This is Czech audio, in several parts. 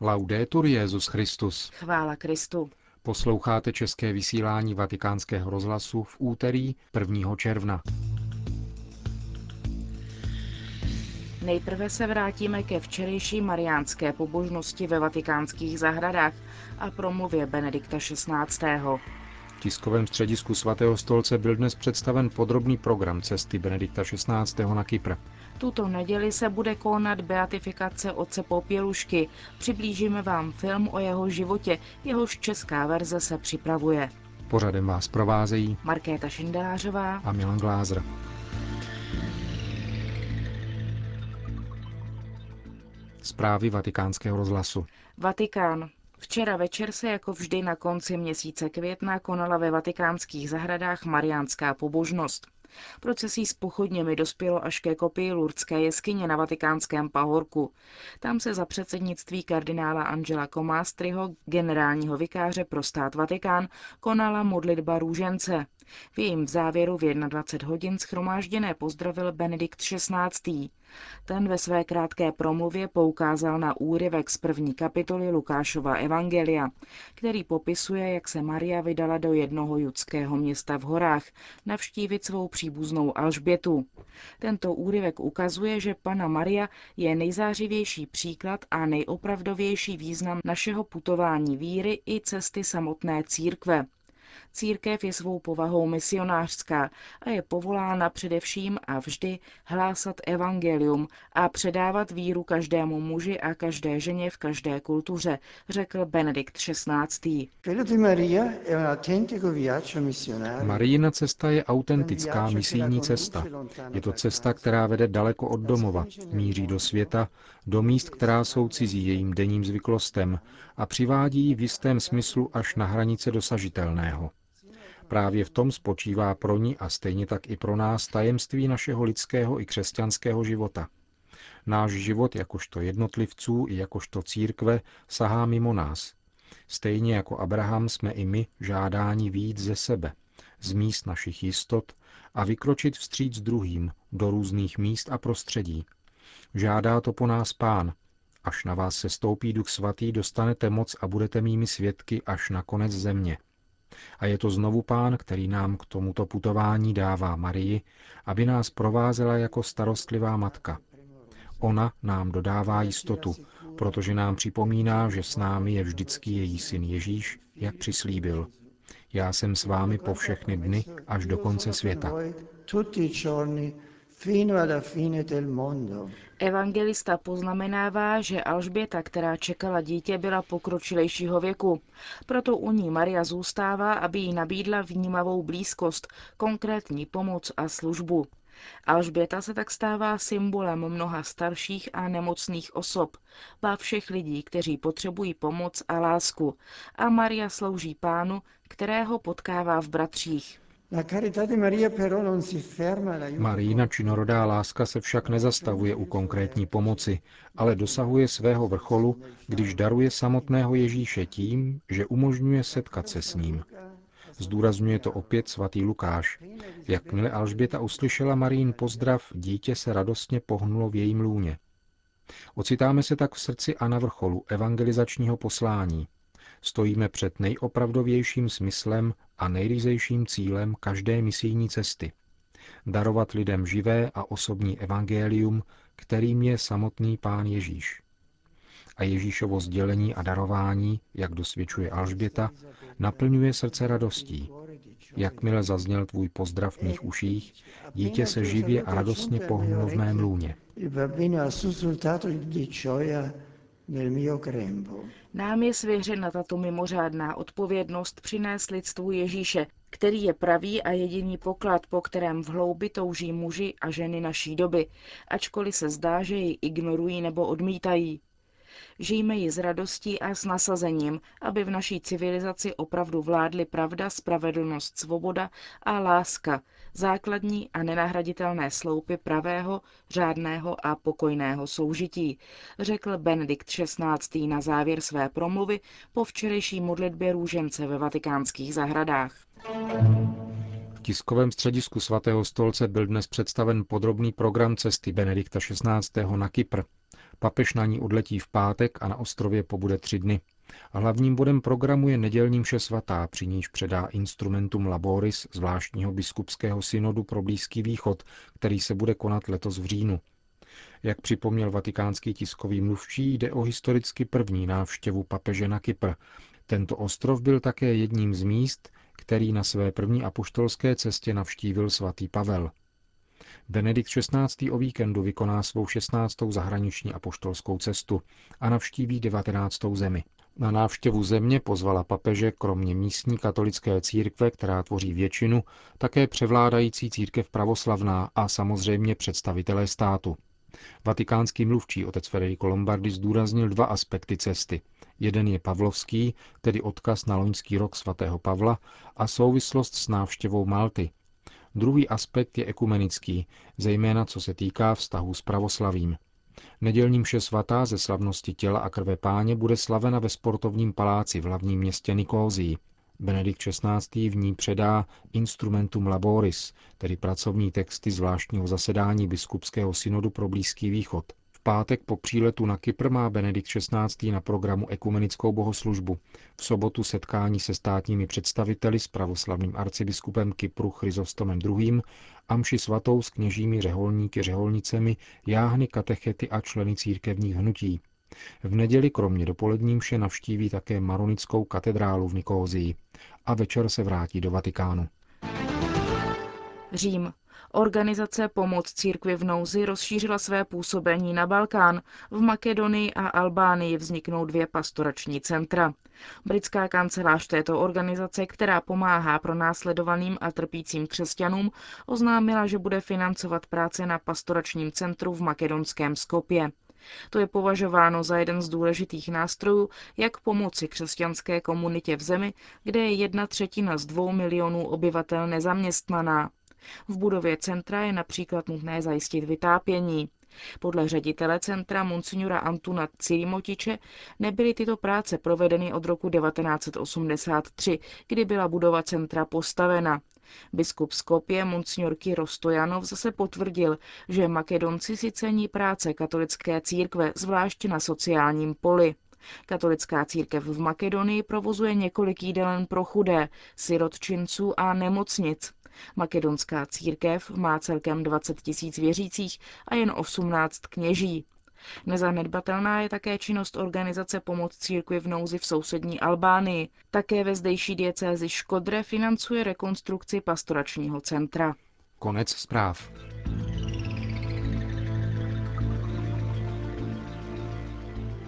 Laudetur Jezus Christus. Chvála Kristu. Posloucháte české vysílání Vatikánského rozhlasu v úterý 1. června. Nejprve se vrátíme ke včerejší mariánské pobožnosti ve vatikánských zahradách a promluvě Benedikta XVI. V tiskovém středisku svatého stolce byl dnes představen podrobný program cesty Benedikta XVI. na Kypr. Tuto neděli se bude konat beatifikace otce Popělušky. Přiblížíme vám film o jeho životě, jehož česká verze se připravuje. Pořadem vás provázejí Markéta Šindelářová a Milan Glázer. Zprávy vatikánského rozhlasu. Vatikán. Včera večer se jako vždy na konci měsíce května konala ve vatikánských zahradách mariánská pobožnost. Procesí s pochodněmi dospělo až ke kopii Lurdské jeskyně na vatikánském pahorku. Tam se za předsednictví kardinála Angela Comástriho, generálního vikáře pro stát Vatikán, konala modlitba růžence. V jejím závěru v 21 hodin schromážděné pozdravil Benedikt XVI. Ten ve své krátké promluvě poukázal na úryvek z první kapitoly Lukášova Evangelia, který popisuje, jak se Maria vydala do jednoho judského města v horách navštívit svou příbuznou Alžbětu. Tento úryvek ukazuje, že Pana Maria je nejzářivější příklad a nejopravdovější význam našeho putování víry i cesty samotné církve. Církev je svou povahou misionářská a je povolána především a vždy hlásat evangelium a předávat víru každému muži a každé ženě v každé kultuře, řekl Benedikt XVI. Marijina cesta je autentická misijní cesta. Je to cesta, která vede daleko od domova, míří do světa, do míst, která jsou cizí jejím denním zvyklostem a přivádí v jistém smyslu až na hranice dosažitelného. Právě v tom spočívá pro ní a stejně tak i pro nás tajemství našeho lidského i křesťanského života. Náš život jakožto jednotlivců i jakožto církve sahá mimo nás. Stejně jako Abraham jsme i my žádáni výjít ze sebe, z míst našich jistot a vykročit vstříc druhým do různých míst a prostředí. Žádá to po nás pán. Až na vás se stoupí duch svatý, dostanete moc a budete mými svědky až na konec země. A je to znovu pán, který nám k tomuto putování dává Marii, aby nás provázela jako starostlivá matka. Ona nám dodává jistotu, protože nám připomíná, že s námi je vždycky její syn Ježíš, jak přislíbil. Já jsem s vámi po všechny dny až do konce světa. Evangelista poznamenává, že Alžběta, která čekala dítě, byla pokročilejšího věku. Proto u ní Maria zůstává, aby jí nabídla vnímavou blízkost, konkrétní pomoc a službu. Alžběta se tak stává symbolem mnoha starších a nemocných osob, ba všech lidí, kteří potřebují pomoc a lásku. A Maria slouží pánu, kterého potkává v bratřích. Marína činorodá láska se však nezastavuje u konkrétní pomoci, ale dosahuje svého vrcholu, když daruje samotného Ježíše tím, že umožňuje setkat se s ním. Zdůrazňuje to opět svatý Lukáš. Jakmile Alžběta uslyšela Marín pozdrav, dítě se radostně pohnulo v jejím lůně. Ocitáme se tak v srdci a na vrcholu evangelizačního poslání. Stojíme před nejopravdovějším smyslem a nejryzejším cílem každé misijní cesty. Darovat lidem živé a osobní evangelium, kterým je samotný Pán Ježíš. A Ježíšovo sdělení a darování, jak dosvědčuje Alžběta, naplňuje srdce radostí. Jakmile zazněl tvůj pozdrav v mých uších, dítě se živě a radostně pohnulo v mém lůně. Nám je svěřena tato mimořádná odpovědnost přinést lidstvu Ježíše, který je pravý a jediný poklad, po kterém v hloubi touží muži a ženy naší doby, ačkoliv se zdá, že ji ignorují nebo odmítají. Žijme ji s radostí a s nasazením, aby v naší civilizaci opravdu vládly pravda, spravedlnost, svoboda a láska, základní a nenahraditelné sloupy pravého, řádného a pokojného soužití, řekl Benedikt XVI. na závěr své promluvy po včerejší modlitbě růžence ve vatikánských zahradách. V tiskovém středisku svatého stolce byl dnes představen podrobný program cesty Benedikta XVI. na Kypr. Papež na ní odletí v pátek a na ostrově pobude tři dny. Hlavním bodem programu je nedělní mše svatá, při níž předá instrumentum laboris zvláštního biskupského synodu pro Blízký východ, který se bude konat letos v říjnu. Jak připomněl vatikánský tiskový mluvčí, jde o historicky první návštěvu papeže na Kypr. Tento ostrov byl také jedním z míst, který na své první apoštolské cestě navštívil svatý Pavel. Benedikt XVI. o víkendu vykoná svou 16. zahraniční apoštolskou cestu a navštíví 19. zemi. Na návštěvu země pozvala papeže kromě místní katolické církve, která tvoří většinu, také převládající církev pravoslavná a samozřejmě představitelé státu. Vatikánský mluvčí otec Federico Lombardi zdůraznil dva aspekty cesty. Jeden je pavlovský, tedy odkaz na loňský rok svatého Pavla a souvislost s návštěvou Malty. Druhý aspekt je ekumenický, zejména co se týká vztahu s pravoslavím. Nedělní mše svatá ze slavnosti těla a krve páně bude slavena ve sportovním paláci v hlavním městě Nikózii. Benedikt XVI. v ní předá Instrumentum Laboris, tedy pracovní texty zvláštního zasedání biskupského synodu pro Blízký východ. Pátek po příletu na Kypr má Benedikt XVI. na programu ekumenickou bohoslužbu. V sobotu setkání se státními představiteli s pravoslavným arcibiskupem Kypru Chryzostomem II. a mši svatou s kněžími řeholníky, řeholnicemi, jáhny, katechety a členy církevních hnutí. V neděli kromě dopolední mše navštíví také Maronickou katedrálu v Nikózii a večer se vrátí do Vatikánu. Řím. Organizace Pomoc církvi v nouzi rozšířila své působení na Balkán. V Makedonii a Albánii vzniknou dvě pastorační centra. Britská kancelář této organizace, která pomáhá pro následovaným a trpícím křesťanům, oznámila, že bude financovat práce na pastoračním centru v makedonském Skopě. To je považováno za jeden z důležitých nástrojů, jak pomoci křesťanské komunitě v zemi, kde je jedna třetina z dvou milionů obyvatel nezaměstnaná. V budově centra je například nutné zajistit vytápění. Podle ředitele centra Monsignora Antuna Cirimotiče nebyly tyto práce provedeny od roku 1983, kdy byla budova centra postavena. Biskup Skopje Monsignor Kiro Stojanov zase potvrdil, že Makedonci si cení práce katolické církve, zvláště na sociálním poli. Katolická církev v Makedonii provozuje několik jídelen pro chudé, sirotčinců a nemocnic. Makedonská církev má celkem 20 tisíc věřících a jen 18 kněží. Nezanedbatelná je také činnost organizace Pomoc církvi v nouzi v sousední Albánii. Také ve zdejší diecézi Škodre financuje rekonstrukci pastoračního centra. Konec zpráv.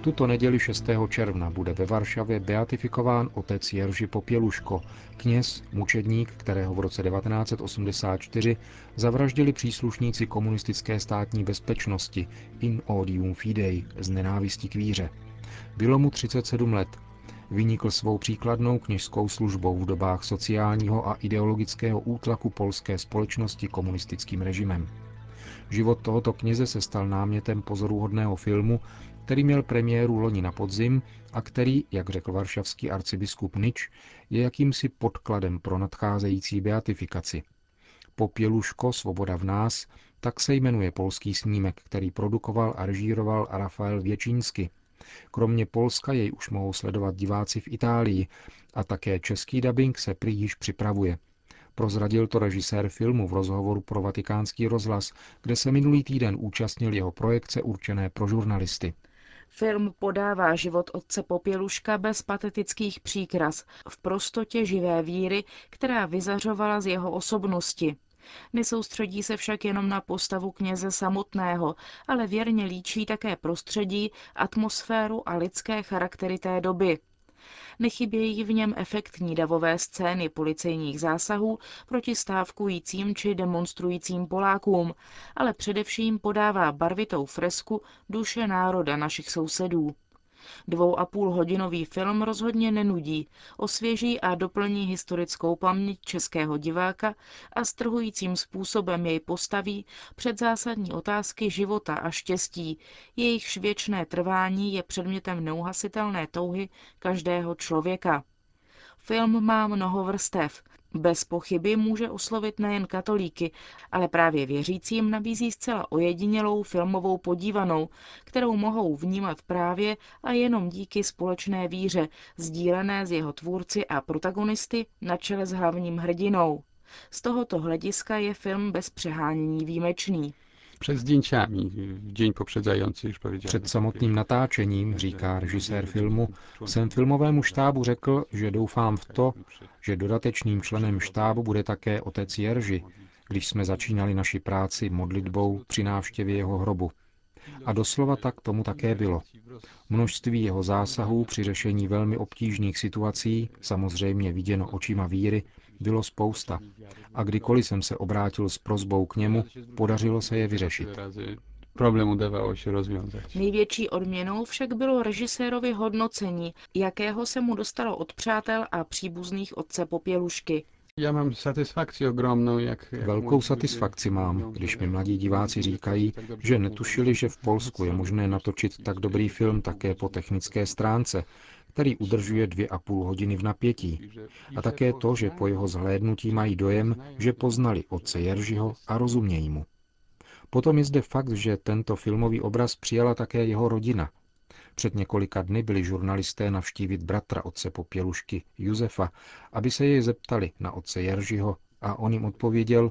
Tuto neděli 6. června bude ve Varšavě beatifikován otec Jerži Popěluško, kněz, mučedník, kterého v roce 1984 zavraždili příslušníci komunistické státní bezpečnosti in odium fidei z nenávistí k víře. Bylo mu 37 let. Vynikl svou příkladnou kněžskou službou v dobách sociálního a ideologického útlaku polské společnosti komunistickým režimem. Život tohoto kněze se stal námětem pozoruhodného filmu, který měl premiéru loni na podzim a který, jak řekl varšavský arcibiskup Nič, je jakýmsi podkladem pro nadcházející beatifikaci. Popěluško, Svoboda v nás, tak se jmenuje polský snímek, který produkoval a režíroval Rafael Věčínsky. Kromě Polska jej už mohou sledovat diváci v Itálii a také český dubbing se prý již připravuje. Prozradil to režisér filmu v rozhovoru pro vatikánský rozhlas, kde se minulý týden účastnil jeho projekce určené pro žurnalisty. Film podává život otce Popěluška bez patetických příkras, v prostotě živé víry, která vyzařovala z jeho osobnosti. Nesoustředí se však jenom na postavu kněze samotného, ale věrně líčí také prostředí, atmosféru a lidské charaktery té doby. Nechybějí v něm efektní davové scény policejních zásahů proti stávkujícím či demonstrujícím Polákům, ale především podává barvitou fresku duše národa našich sousedů. Dvou a půl hodinový film rozhodně nenudí, osvěží a doplní historickou paměť českého diváka a strhujícím způsobem jej postaví před zásadní otázky života a štěstí, jejichž věčné trvání je předmětem neuhasitelné touhy každého člověka. Film má mnoho vrstev. Bez pochyby může oslovit nejen katolíky, ale právě věřícím nabízí zcela ojedinělou filmovou podívanou, kterou mohou vnímat právě a jenom díky společné víře, sdílené s jeho tvůrci a protagonisty na čele s hlavním hrdinou. Z tohoto hlediska je film bez přehánění výjimečný. Před zdjęciami, dzień poprzedzający już powiedziałem. Před samotným natáčením, říká režisér filmu, jsem filmovému štábu řekl, že doufám v to, že dodatečným členem štábu bude také otec Jerži, když jsme začínali naši práci modlitbou při návštěvě jeho hrobu. A doslova tak tomu také bylo. Množství jeho zásahů při řešení velmi obtížných situací, samozřejmě viděno očima víry, bylo spousta. A kdykoliv jsem se obrátil s prozbou k němu, podařilo se je vyřešit. Problém udawało się rozwiązać. Největší odměnou však bylo režisérovi hodnocení, jakého se mu dostalo od přátel a příbuzných otce Popělušky. Já mám satysfakci ogromnou, jak... jak Velkou satisfakci ludzie mám, když mi mladí diváci říkají, že netušili, že v Polsku je možné natočit tak dobrý film také po technické stránce, který udržuje dvě a půl hodiny v napětí. A také to, že po jeho zhlédnutí mají dojem, že poznali otce Jeržiho a rozumějí mu. Potom je zde fakt, že tento filmový obraz přijala také jeho rodina. Před několika dny byli žurnalisté navštívit bratra otce Popělušky, Josefa, aby se jej zeptali na otce Jeržiho a on jim odpověděl,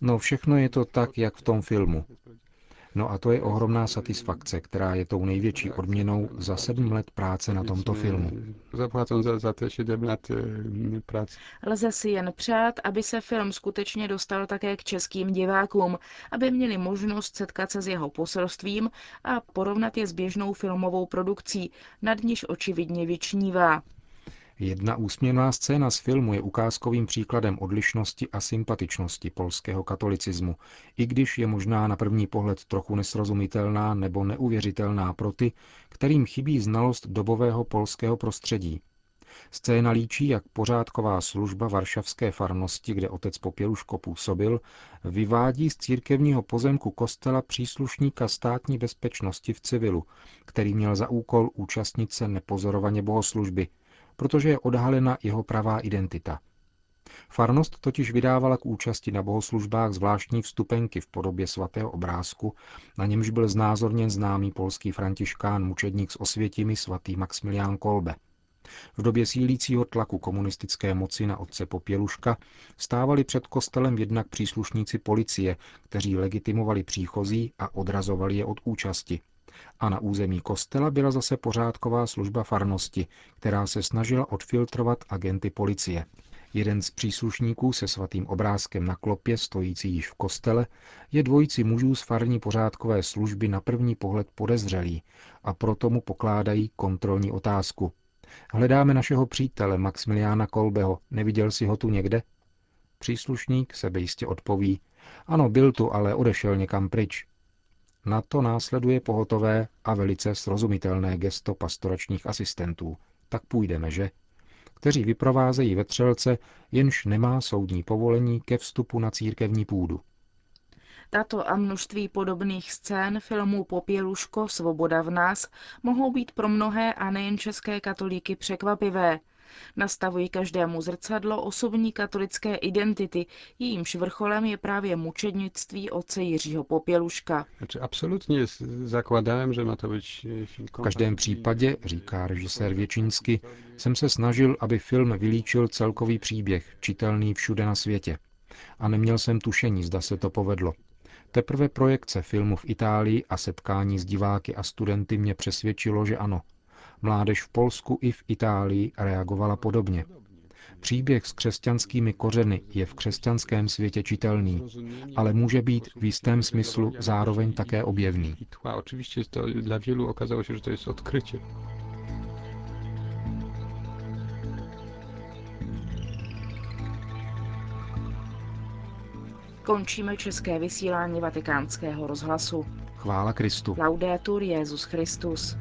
no všechno je to tak, jak v tom filmu. No a to je ohromná satisfakce, která je tou největší odměnou za sedm let práce na tomto filmu. Zapłacą za, za te 7 lat e, pracy. Lze si jen přát, aby se film skutečně dostal také k českým divákům, aby měli možnost setkat se s jeho poselstvím a porovnat je s běžnou filmovou produkcí, nad níž očividně vyčnívá. Jedna úsměvná scéna z filmu je ukázkovým příkladem odlišnosti a sympatičnosti polského katolicismu, i když je možná na první pohled trochu nesrozumitelná nebo neuvěřitelná pro ty, kterým chybí znalost dobového polského prostředí. Scéna líčí, jak pořádková služba Varšavské farnosti, kde otec Popěluško působil, vyvádí z církevního pozemku kostela příslušníka státní bezpečnosti v civilu, který měl za úkol účastnit se nepozorovaně bohoslužby, protože je odhalena jeho pravá identita. Farnost totiž vydávala k účasti na bohoslužbách zvláštní vstupenky v podobě svatého obrázku, na němž byl znázorněn známý polský františkán mučedník s osvětimi svatý Maximilián Kolbe. V době sílícího tlaku komunistické moci na otce Popěluška stávali před kostelem jednak příslušníci policie, kteří legitimovali příchozí a odrazovali je od účasti. A na území kostela byla zase pořádková služba farnosti, která se snažila odfiltrovat agenty policie. Jeden z příslušníků se svatým obrázkem na klopě, stojící již v kostele, je dvojici mužů z farní pořádkové služby na první pohled podezřelý a proto mu pokládají kontrolní otázku. Hledáme našeho přítele Maximiliána Kolbeho, neviděl si ho tu někde? Příslušník sebejistě odpoví, ano, byl tu, ale odešel někam pryč. Na to následuje pohotové a velice srozumitelné gesto pastoračních asistentů. Tak půjdeme, že? Kteří vyprovázejí vetřelce, jenž nemá soudní povolení ke vstupu na církevní půdu. Tato a množství podobných scén filmu Popěluško Svoboda v nás mohou být pro mnohé a nejen české katolíky překvapivé. Nastavují každému zrcadlo osobní katolické identity, jejímž vrcholem je právě mučednictví otce Jiřího Popěluška. Znaczy, s- zakładałem, że ma to film V každém případě, říká režisér Věčinsky, jsem se snažil, aby film vylíčil celkový příběh, čitelný všude na světě. A neměl jsem tušení, zda se to povedlo. Teprve projekce filmu v Itálii a setkání s diváky a studenty mě přesvědčilo, že ano. Mládež v Polsku i v Itálii reagovala podobně. Příběh s křesťanskými kořeny je v křesťanském světě čitelný, ale může být v jistém smyslu zároveň také objevný. I tła. Oczywiście to dla wielu okazało się, że to jest odkrycie. Končíme české vysílání vatikánského rozhlasu. Chvála Kristu. Laudetur Jezus Christus.